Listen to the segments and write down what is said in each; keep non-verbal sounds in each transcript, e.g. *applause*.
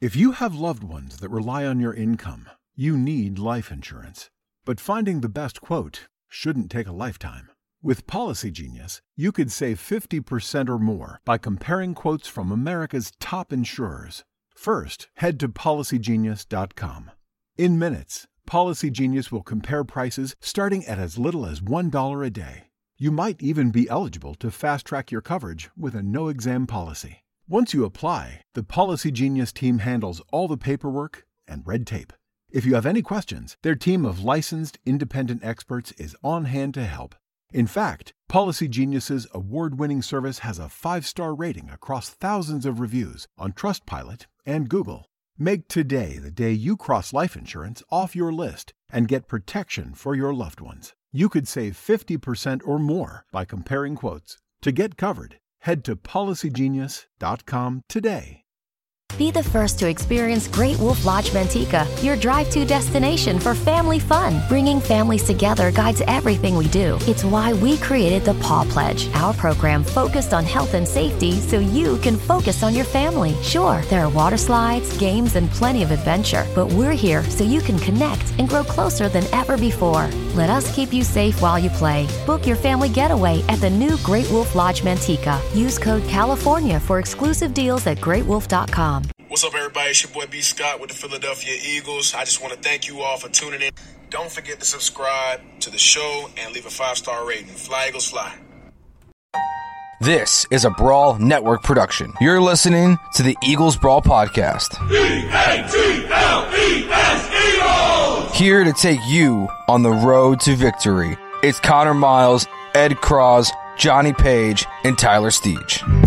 If you have loved ones that rely on your income, you need life insurance. But finding the best quote shouldn't take a lifetime. With Policy Genius, you could save 50% or more by comparing quotes from America's top insurers. First, head to policygenius.com. In minutes, Policy Genius will compare prices starting at as little as $1 a day. You might even be eligible to fast track your coverage with a no exam policy. Once you apply, the Policy Genius team handles all the paperwork and red tape. If you have any questions, their team of licensed independent experts is on hand to help. In fact, Policy Genius's award-winning service has a 5-star rating across thousands of reviews on Trustpilot and Google. Make today the day you cross life insurance off your list and get protection for your loved ones. You could save 50% or more by comparing quotes. To get covered, head to policygenius.com today. Be the first to experience Great Wolf Lodge Manteca, your drive to destination for family fun. Bringing families together guides everything we do. It's why we created the Paw Pledge, our program focused on health and safety so you can focus on your family. Sure, there are water slides, games, and plenty of adventure, but we're here so you can connect and grow closer than ever before. Let us keep you safe while you play. Book your family getaway at the new Great Wolf Lodge Manteca. Use code CALIFORNIA for exclusive deals at greatwolf.com. What's up, everybody? It's your boy B. Scott with the Philadelphia Eagles. I just want to thank you all for tuning in. Don't forget to subscribe to the show and leave a five star rating. Fly, Eagles, fly. This is a Brawl Network production. You're listening to the Eagles Brawl Podcast. E-A-G-L-E-S Here to take you on the road to victory. It's Connor Miles, Ed Cross, Johnny Page, and Tyler Steege.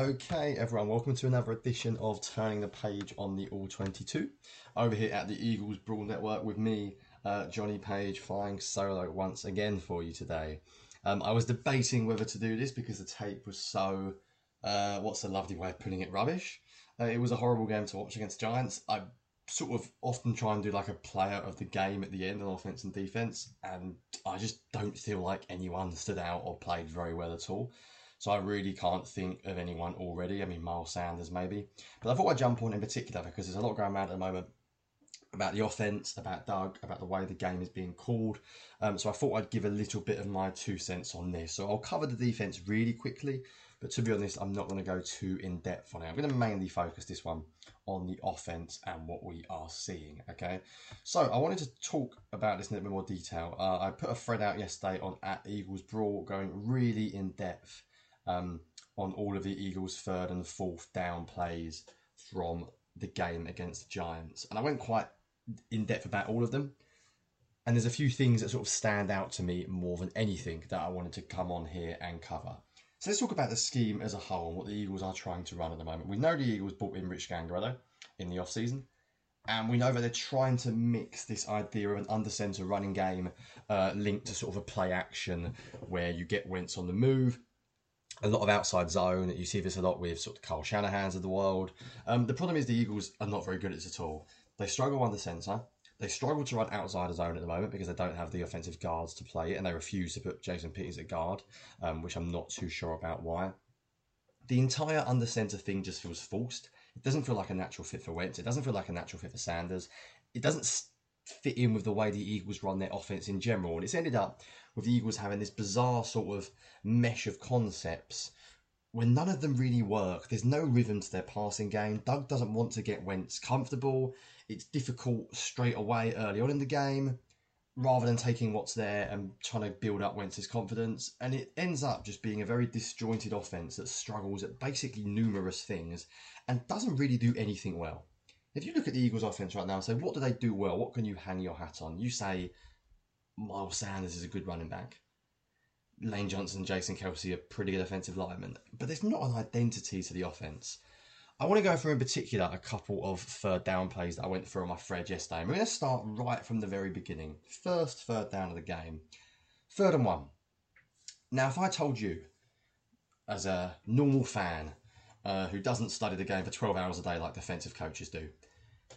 Okay, everyone, welcome to another edition of Turning the Page on the All 22. Over here at the Eagles Brawl Network with me, uh, Johnny Page, flying solo once again for you today. Um, I was debating whether to do this because the tape was so, uh, what's a lovely way of putting it, rubbish. Uh, it was a horrible game to watch against Giants. I sort of often try and do like a player of the game at the end on offense and defense, and I just don't feel like anyone stood out or played very well at all. So I really can't think of anyone already. I mean, Miles Sanders maybe. But I thought I'd jump on in particular because there's a lot going around at the moment about the offense, about Doug, about the way the game is being called. Um, so I thought I'd give a little bit of my two cents on this. So I'll cover the defense really quickly. But to be honest, I'm not going to go too in depth on it. I'm going to mainly focus this one on the offense and what we are seeing. Okay, so I wanted to talk about this in a bit more detail. Uh, I put a thread out yesterday on at Eagles Brawl, going really in depth um, on all of the Eagles' third and fourth down plays from the game against the Giants. And I went quite in depth about all of them. And there's a few things that sort of stand out to me more than anything that I wanted to come on here and cover. So let's talk about the scheme as a whole and what the Eagles are trying to run at the moment. We know the Eagles brought in Rich Scangarello in the offseason. And we know that they're trying to mix this idea of an under centre running game uh, linked to sort of a play action where you get Wentz on the move, a lot of outside zone. You see this a lot with sort of Kyle Shanahan's of the world. Um, the problem is the Eagles are not very good at this at all. They struggle under centre. They struggle to run outside the zone at the moment because they don't have the offensive guards to play it, and they refuse to put Jason Peters at guard, um, which I'm not too sure about why. The entire under centre thing just feels forced. It doesn't feel like a natural fit for Wentz. It doesn't feel like a natural fit for Sanders. It doesn't fit in with the way the Eagles run their offense in general, and it's ended up with the Eagles having this bizarre sort of mesh of concepts where none of them really work, there's no rhythm to their passing game. Doug doesn't want to get Wentz comfortable. It's difficult straight away early on in the game rather than taking what's there and trying to build up Wentz's confidence. And it ends up just being a very disjointed offense that struggles at basically numerous things and doesn't really do anything well. If you look at the Eagles offense right now and say, what do they do well? What can you hang your hat on? You say, Miles Sanders is a good running back. Lane Johnson, Jason Kelce are pretty good offensive linemen, but there's not an identity to the offense. I want to go through in particular a couple of third down plays that I went through on my thread yesterday. We're going to start right from the very beginning. First third down of the game. Third and one. Now, if I told you, as a normal fan uh, who doesn't study the game for 12 hours a day like defensive coaches do,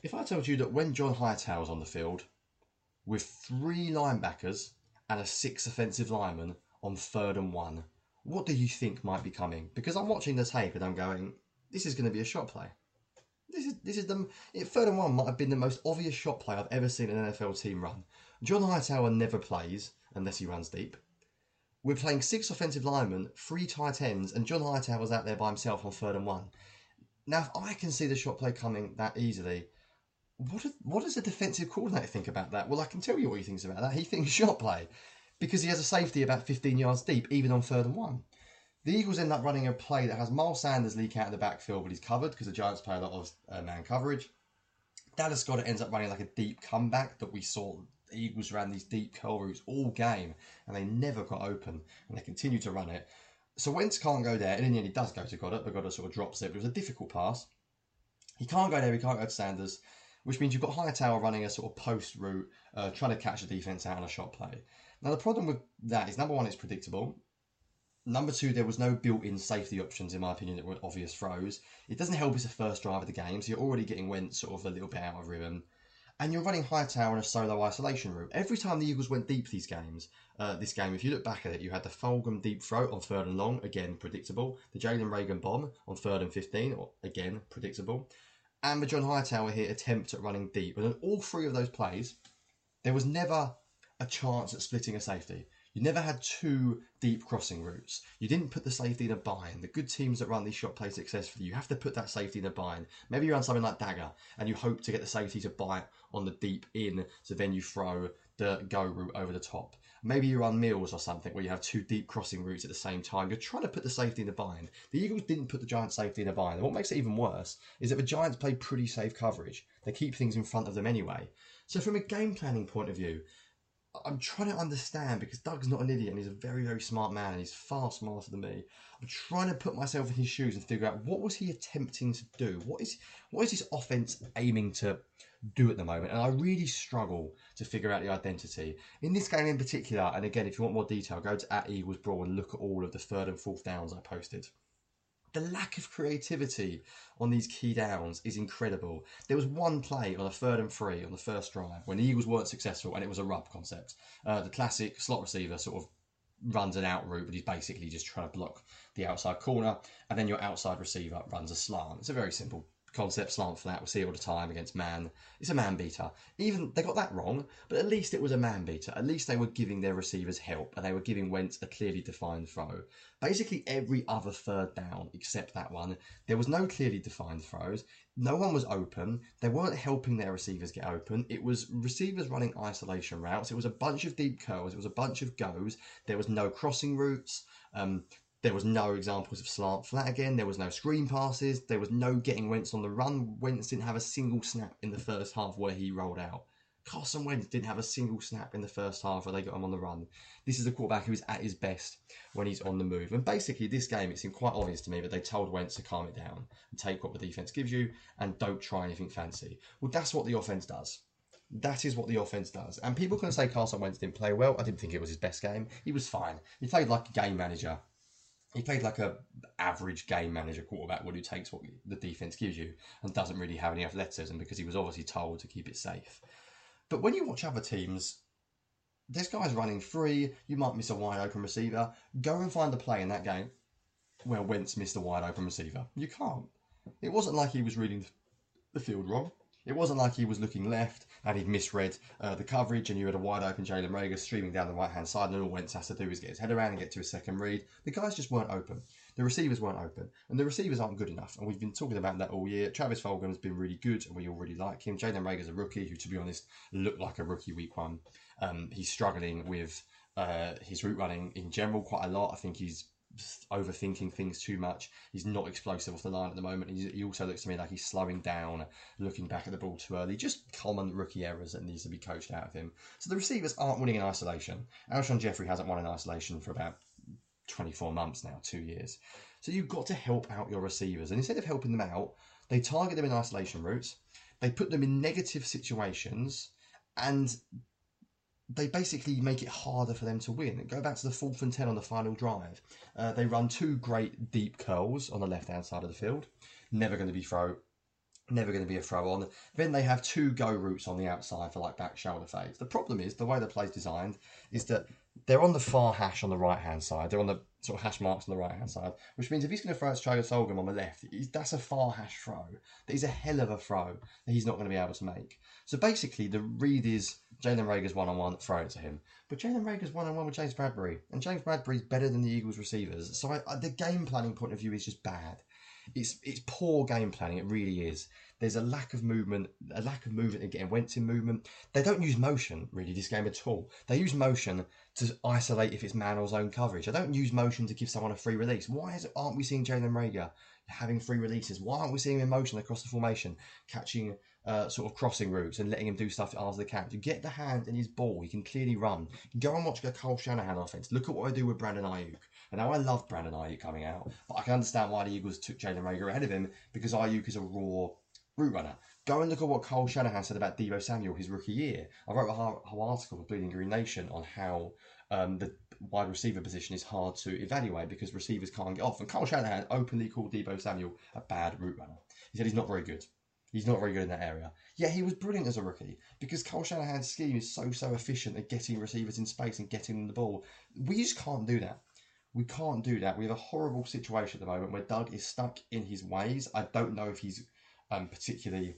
if I told you that when John Hightower's on the field with three linebackers and a six offensive lineman on third and one, what do you think might be coming? Because I'm watching the tape and I'm going, this is going to be a shot play. This is this is the it, third and one might have been the most obvious shot play I've ever seen an NFL team run. John Hightower never plays unless he runs deep. We're playing six offensive linemen, three tight ends, and John Hightower's out there by himself on third and one. Now, if I can see the shot play coming that easily, what, what does a defensive coordinator think about that? Well, I can tell you what he thinks about that. He thinks *laughs* shot play because he has a safety about 15 yards deep, even on third and one. The Eagles end up running a play that has Miles Sanders leak out in the backfield, but he's covered because the Giants play a lot of uh, man coverage. Dallas Goedert ends up running like a deep comeback that we saw Eagles ran these deep curl routes all game, and they never got open, and they continue to run it. So Wentz can't go there, and in the end he does go to Goedert, but Goedert sort of drops it. But it was a difficult pass. He can't go there, he can't go to Sanders, which means you've got Hightower running a sort of post route, uh, trying to catch the defense out on a shot play. Now the problem with that is number one, it's predictable. Number two, there was no built-in safety options, in my opinion, that were obvious throws. It doesn't help it's the first drive of the game, so you're already getting Wentz sort of a little bit out of rhythm and you're running Hightower in a solo isolation route. Every time the Eagles went deep these games, uh, this game, if you look back at it, you had the Fulgham deep throw on third and long, again predictable. The Jalen Reagor bomb on third and 15, again predictable. And the John Hightower here attempt at running deep. And in all three of those plays, there was never a chance at splitting a safety. You never had two deep crossing routes. You didn't put the safety in a bind. The good teams that run these shot plays successfully, you have to put that safety in a bind. Maybe you run something like dagger and you hope to get the safety to bite on the deep in, so then you throw the go route over the top. Maybe you run Mills or something where you have two deep crossing routes at the same time. You're trying to put the safety in a bind. The Eagles didn't put the Giants' safety in a bind. And what makes it even worse is that the Giants play pretty safe coverage. They keep things in front of them anyway. So from a game planning point of view, I'm trying to understand because Doug's not an idiot and he's a very, very smart man and he's far smarter than me. I'm trying to put myself in his shoes and figure out what was he attempting to do? What is what is his offense aiming to do at the moment? And I really struggle to figure out the identity. In this game in particular, and again, if you want more detail, go to at Eagles Brawl and look at all of the third and fourth downs I posted the lack of creativity on these key downs is incredible. There was one play on a third and three on the first drive when the Eagles weren't successful and it was a rub concept. Uh, the classic slot receiver sort of runs an out route, but he's basically just trying to block the outside corner, and then your outside receiver runs a slant. It's a very simple concept slant flat. We see it all the time against man. It's a man beater. Even they got that wrong, but at least it was a man beater. At least they were giving their receivers help and they were giving Wentz a clearly defined throw. Basically, every other third down except that one, there was no clearly defined throws. No one was open. They weren't helping their receivers get open. It was receivers running isolation routes. It was a bunch of deep curls. It was a bunch of goes. There was no crossing routes. Um, there was no examples of slant flat again. There was no screen passes. There was no getting Wentz on the run. Wentz didn't have a single snap in the first half where he rolled out. Carson Wentz didn't have a single snap in the first half where they got him on the run. This is a quarterback who is at his best when he's on the move. And basically, this game, it seemed quite obvious to me that they told Wentz to calm it down and take what the defense gives you and don't try anything fancy. Well, that's what the offense does. That is what the offense does. And people can say Carson Wentz didn't play well. I didn't think it was his best game. He was fine. He played like a game manager he played like a average game manager quarterback, one who takes what the defense gives you and doesn't really have any athleticism because he was obviously told to keep it safe. But when you watch other teams, this guy's running free. You might miss a wide open receiver. Go and find a play in that game where Wentz missed a wide open receiver. You can't. It wasn't like he was reading the field wrong. It wasn't like he was looking left and he'd misread uh, the coverage and you had a wide open Jalen Reagor streaming down the right hand side and all Wentz has to do is get his head around and get to a second read. The guys just weren't open. The receivers weren't open, and the receivers aren't good enough. And we've been talking about that all year. Travis Fulgham has been really good, and we all really like him. Jalen Reagor's a rookie who, to be honest, looked like a rookie week one. Um, he's struggling with uh, his route running in general quite a lot. I think he's overthinking things too much. He's not explosive off the line at the moment. He's, he also looks to me like he's slowing down, looking back at the ball too early. Just common rookie errors that needs to be coached out of him. So the receivers aren't winning in isolation. Alshon Jeffery hasn't won in isolation for about 24 months now, two years. So you've got to help out your receivers. And instead of helping them out, they target them in isolation routes, they put them in negative situations, and they basically make it harder for them to win. Go back to the fourth and 10 on the final drive. Uh, they run two great deep curls on the left hand side of the field. Never going to be throw. Never going to be a throw on. Then they have two go routes on the outside for like back shoulder fades. The problem is the way the play's designed is that they're on the far hash on the right hand side. They're on the sort of hash marks on the right hand side, which means if he's going to throw at Travis Fulgham on the left, that's a far hash throw. That is a hell of a throw that he's not going to be able to make. So basically, the read is Jalen Reagor's one on one, throw it to him. But Jalen Reagor's one on one with James Bradberry, and James Bradberry's better than the Eagles receivers. So I, I, the game planning point of view is just bad. It's it's poor game planning. It really is. There's a lack of movement, a lack of movement in getting Wentz in movement. They don't use motion really this game at all. They use motion to isolate if it's man or zone coverage. They don't use motion to give someone a free release. Why is, aren't we seeing Jalen Reagor having free releases? Why aren't we seeing him in motion across the formation, catching uh, sort of crossing routes and letting him do stuff after the catch. You get the hand in his ball, he can clearly run. Go and watch the Kyle Shanahan offense. Look at what I do with Brandon Aiyuk. And now I love Brandon Aiyuk coming out, but I can understand why the Eagles took Jalen Reagor ahead of him because Aiyuk is a raw route runner. Go and look at what Kyle Shanahan said about Deebo Samuel his rookie year. I wrote a whole article for Bleeding Green Nation on how um, the wide receiver position is hard to evaluate because receivers can't get off. And Kyle Shanahan openly called Deebo Samuel a bad route runner. He said he's not very good. He's not very good in that area. Yeah, he was brilliant as a rookie because Kyle Shanahan's scheme is so so efficient at getting receivers in space and getting them the ball. We just can't do that. We can't do that. We have a horrible situation at the moment where Doug is stuck in his ways. I don't know if he's um, particularly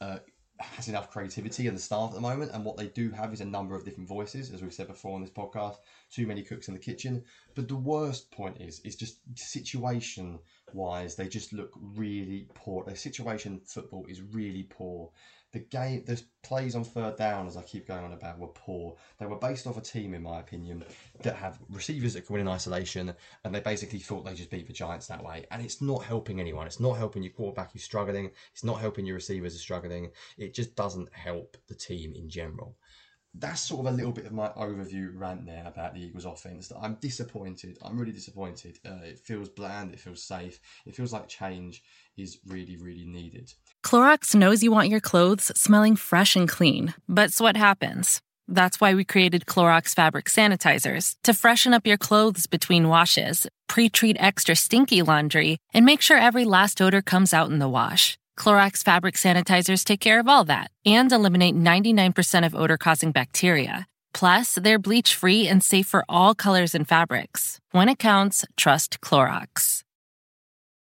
uh, has enough creativity in the staff at the moment, and what they do have is a number of different voices, as we've said before on this podcast. Too many cooks in the kitchen. But the worst point is, is just situation wise, they just look really poor. Their situation football is really poor. The game, the plays on third down, as I keep going on about, were poor. They were based off a team, in my opinion, that have receivers that can win in isolation, and they basically thought they just beat the Giants that way. And it's not helping anyone. It's not helping your quarterback who's struggling. It's not helping your receivers who're struggling. It just doesn't help the team in general that's sort of a little bit of my overview rant there about the Eagles offense. I'm disappointed. I'm really disappointed. Uh, it feels bland. It feels safe. It feels like change is really, really needed. Clorox knows you want your clothes smelling fresh and clean, but what happens? That's why we created Clorox fabric sanitizers to freshen up your clothes between washes, pre-treat extra stinky laundry, and make sure every last odor comes out in the wash. Clorox fabric sanitizers take care of all that and eliminate 99% of odor causing bacteria. Plus, they're bleach free and safe for all colors and fabrics. When it counts, trust Clorox.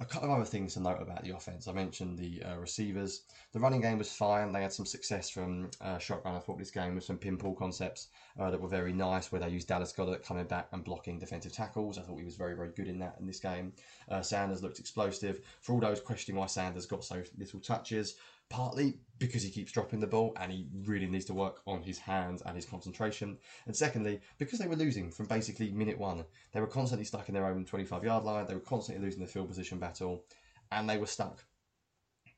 A couple of other things to note about the offense. I mentioned the uh, receivers. The running game was fine. They had some success from uh, shotgun. I thought this game with some pinball concepts uh, that were very nice, where they used Dallas Goedert coming back and blocking defensive tackles. I thought he was very, very good in that in this game. Uh, Sanders looked explosive. For all those questioning why Sanders got so little touches, partly because he keeps dropping the ball and he really needs to work on his hands and his concentration. And secondly, because they were losing from basically minute one, they were constantly stuck in their own 25 yard line, they were constantly losing the field position battle, and they were stuck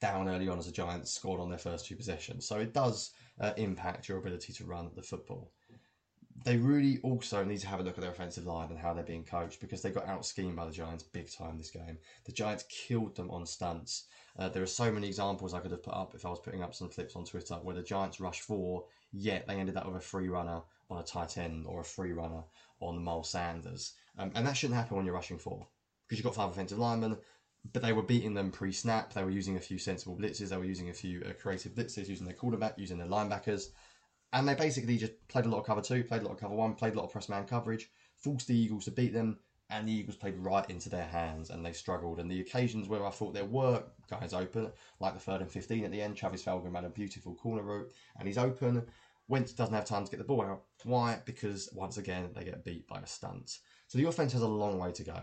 down early on as the Giants scored on their first two possessions. So it does uh, impact your ability to run the football. They really also need to have a look at their offensive line and how they're being coached because they got out schemed by the Giants big time this game. The Giants killed them on stunts uh, there are so many examples I could have put up if I was putting up some clips on Twitter where the Giants rushed four, yet they ended up with a free runner on a tight end or a free runner on Miles Sanders. Um, and that shouldn't happen when you're rushing four because you've got five offensive linemen, but they were beating them pre snap. They were using a few sensible blitzes. They were using a few uh, creative blitzes, using their quarterback, using their linebackers. And they basically just played a lot of cover two, played a lot of cover one, played a lot of press man coverage, forced the Eagles to beat them, and the Eagles played right into their hands and they struggled. And the occasions where I thought there were guys open, like the third and 15 at the end, Travis Fulgham ran a beautiful corner route and he's open. Wentz doesn't have time to get the ball out. Why? Because once again, they get beat by a stunt. So the offense has a long way to go.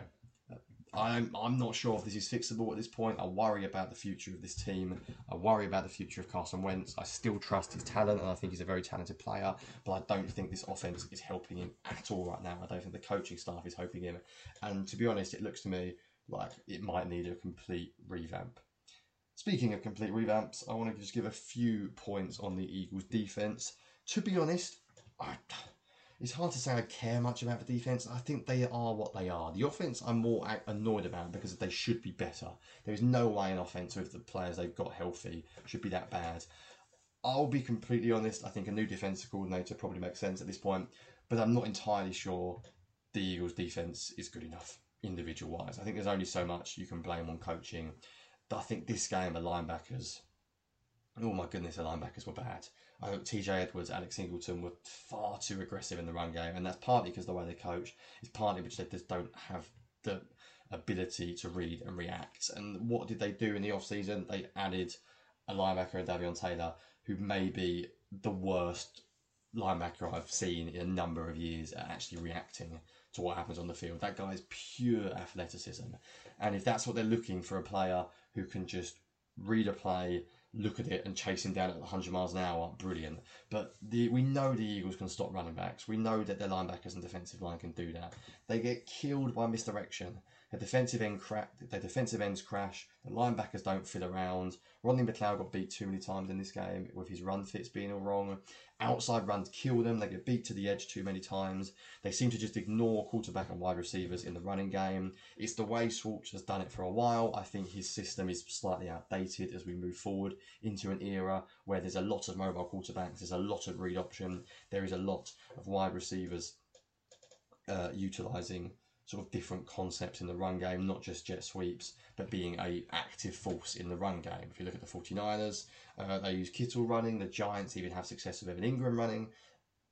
I'm, I'm not sure if this is fixable at this point. I worry about the future of this team. I worry about the future of Carson Wentz. I still trust his talent, and I think he's a very talented player. But I don't think this offense is helping him at all right now. I don't think the coaching staff is helping him. And to be honest, it looks to me like it might need a complete revamp. Speaking of complete revamps, I want to just give a few points on the Eagles' defense. To be honest, I it's hard to say I care much about the defense. I think they are what they are. The offense, I'm more annoyed about because they should be better. There is no way an offense with the players they've got healthy should be that bad. I'll be completely honest. I think a new defensive coordinator probably makes sense at this point, but I'm not entirely sure the Eagles' defense is good enough individual wise. I think there's only so much you can blame on coaching. I think this game, the linebackers, oh my goodness, the linebackers were bad. I think TJ Edwards, Alex Singleton were far too aggressive in the run game, and that's partly because the way they coach. It's partly because they just don't have the ability to read and react. And what did they do in the off season? They added a linebacker in Davion Taylor, who may be the worst linebacker I've seen in a number of years at actually reacting to what happens on the field. That guy is pure athleticism. And if that's what they're looking for a player who can just read a play, look at it and chase him down at 100 miles an hour, brilliant. But the, we know the Eagles can stop running backs. We know that their linebackers and defensive line can do that. They get killed by misdirection. The defensive end crack, their defensive ends crash. The linebackers don't fit around. Rodney McLeod got beat too many times in this game with his run fits being all wrong. Outside runs kill them. They get beat to the edge too many times. They seem to just ignore quarterback and wide receivers in the running game. It's the way Schwartz has done it for a while. I think his system is slightly outdated as we move forward into an era where there's a lot of mobile quarterbacks, there's a lot of read option, there is a lot of wide receivers uh, utilizing sort of different concepts in the run game, not just jet sweeps, but being a active force in the run game. If you look at the 49ers, uh, they use Kittle running, the Giants even have success with Evan Engram running,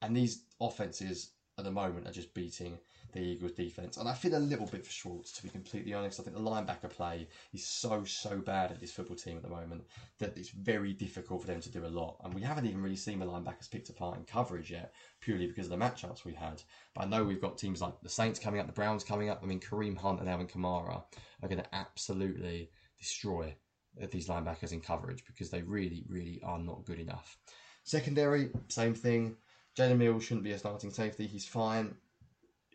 and these offenses at the moment are just beating the Eagles defense. And I feel a little bit for Schwartz, to be completely honest. I think the linebacker play is so, so bad at this football team at the moment that it's very difficult for them to do a lot. And we haven't even really seen the linebackers picked apart in coverage yet, purely because of the matchups we had. But I know we've got teams like the Saints coming up, the Browns coming up. I mean, Kareem Hunt and Alvin Kamara are going to absolutely destroy these linebackers in coverage because they really, really are not good enough. Secondary, same thing. Jalen Mills shouldn't be a starting safety. He's fine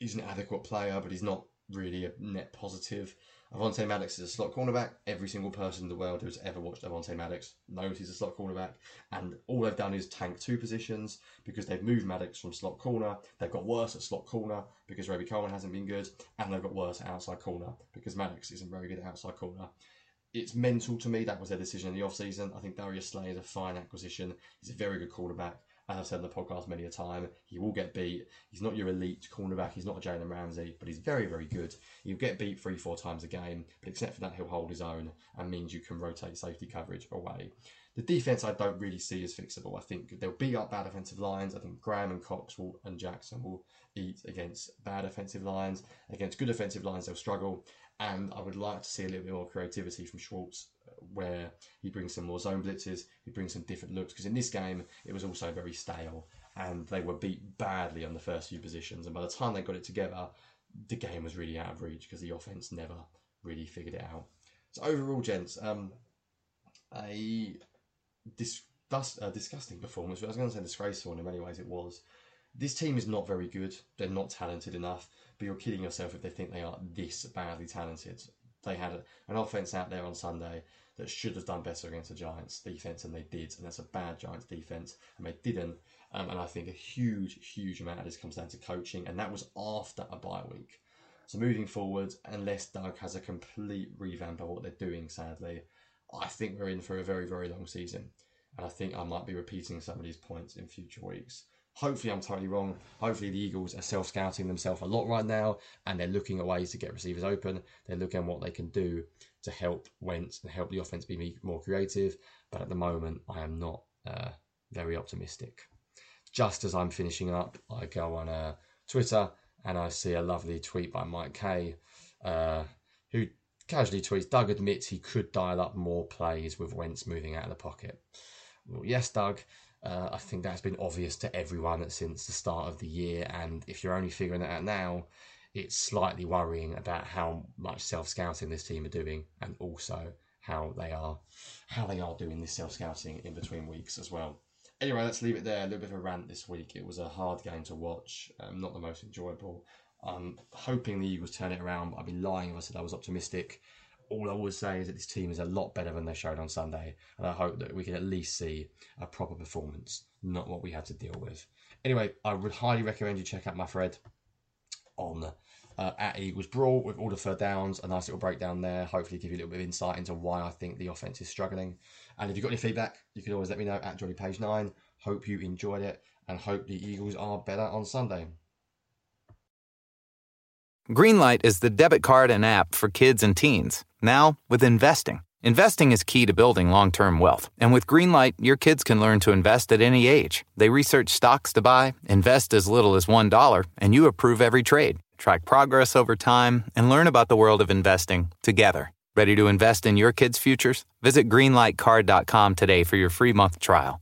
he's an adequate player, but he's not really a net positive. Avonte Maddox is a slot cornerback. Every single person in the world who's ever watched Avonte Maddox knows he's a slot cornerback. And all they've done is tank two positions because they've moved Maddox from slot corner. They've got worse at slot corner because Robey Coleman hasn't been good. And they've got worse at outside corner because Maddox isn't very good at outside corner. It's mental to me. That was their decision in the offseason. I think Darius Slay is a fine acquisition. He's a very good quarterback as I've said in the podcast many a time, he will get beat. He's not your elite cornerback. He's not a Jalen Ramsey, but he's very, very good. He'll get beat three, four times a game, but except for that, he'll hold his own and means you can rotate safety coverage away. The defense I don't really see as fixable. I think they'll beat up bad offensive lines. I think Graham and Cox will, and Jackson will eat against bad offensive lines. Against good offensive lines, they'll struggle. And I would like to see a little bit more creativity from Schwartz where he brings some more zone blitzes, he brings some different looks. Because in this game, it was also very stale, and they were beat badly on the first few positions. And by the time they got it together, the game was really out of reach because the offense never really figured it out. So overall, gents, um, a dis- a disgusting performance. I was going to say disgraceful, and in many ways it was. This team is not very good. They're not talented enough. But you're kidding yourself if they think they are this badly talented. They had an offense out there on Sunday that should have done better against the Giants defense, and they did. And that's a bad Giants defense, and they didn't. Um, and I think a huge, huge amount of this comes down to coaching, and that was after a bye week. So moving forward, unless Doug has a complete revamp of what they're doing, sadly, I think we're in for a very, very long season. And I think I might be repeating some of these points in future weeks. Hopefully, I'm totally wrong. Hopefully, the Eagles are self scouting themselves a lot right now and they're looking at ways to get receivers open. They're looking at what they can do to help Wentz and help the offense be more creative. But at the moment, I am not uh, very optimistic. Just as I'm finishing up, I go on uh, Twitter and I see a lovely tweet by Mike Kaye, uh, who casually tweets Doug admits he could dial up more plays with Wentz moving out of the pocket. Well, yes, Doug. Uh, I think that's been obvious to everyone since the start of the year, and if you're only figuring it out now, it's slightly worrying about how much self scouting this team are doing, and also how they are how they are doing this self scouting in between weeks as well. Anyway, let's leave it there. A little bit of a rant this week. It was a hard game to watch, um, not the most enjoyable. I'm hoping the Eagles turn it around. But I'd be lying if I said I was optimistic all I would say is that this team is a lot better than they showed on Sunday, and I hope that we can at least see a proper performance, not what we had to deal with. Anyway, I would highly recommend you check out my thread on uh, at Eagles Brawl with all the third downs, a nice little breakdown there. Hopefully, give you a little bit of insight into why I think the offense is struggling. And if you've got any feedback, you can always let me know at Johnny Page Nine. Hope you enjoyed it, and hope the Eagles are better on Sunday. Greenlight is the debit card and app for kids and teens. Now, with investing. Investing is key to building long term wealth. And with Greenlight, your kids can learn to invest at any age. They research stocks to buy, invest as little as $1, and you approve every trade. Track progress over time and learn about the world of investing together. Ready to invest in your kids' futures? Visit greenlightcard.com today for your free month trial.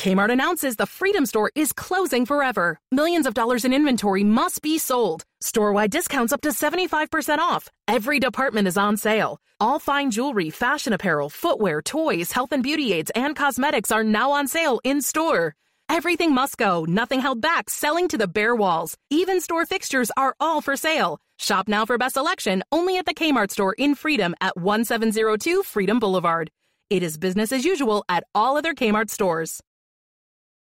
Kmart announces the Freedom Store is closing forever. Millions of dollars in inventory must be sold. Storewide discounts up to 75% off. Every department is on sale. All fine jewelry, fashion apparel, footwear, toys, health and beauty aids, and cosmetics are now on sale in store. Everything must go, nothing held back, selling to the bare walls. Even store fixtures are all for sale. Shop now for best selection only at the Kmart store in Freedom at 1702 Freedom Boulevard. It is business as usual at all other Kmart stores.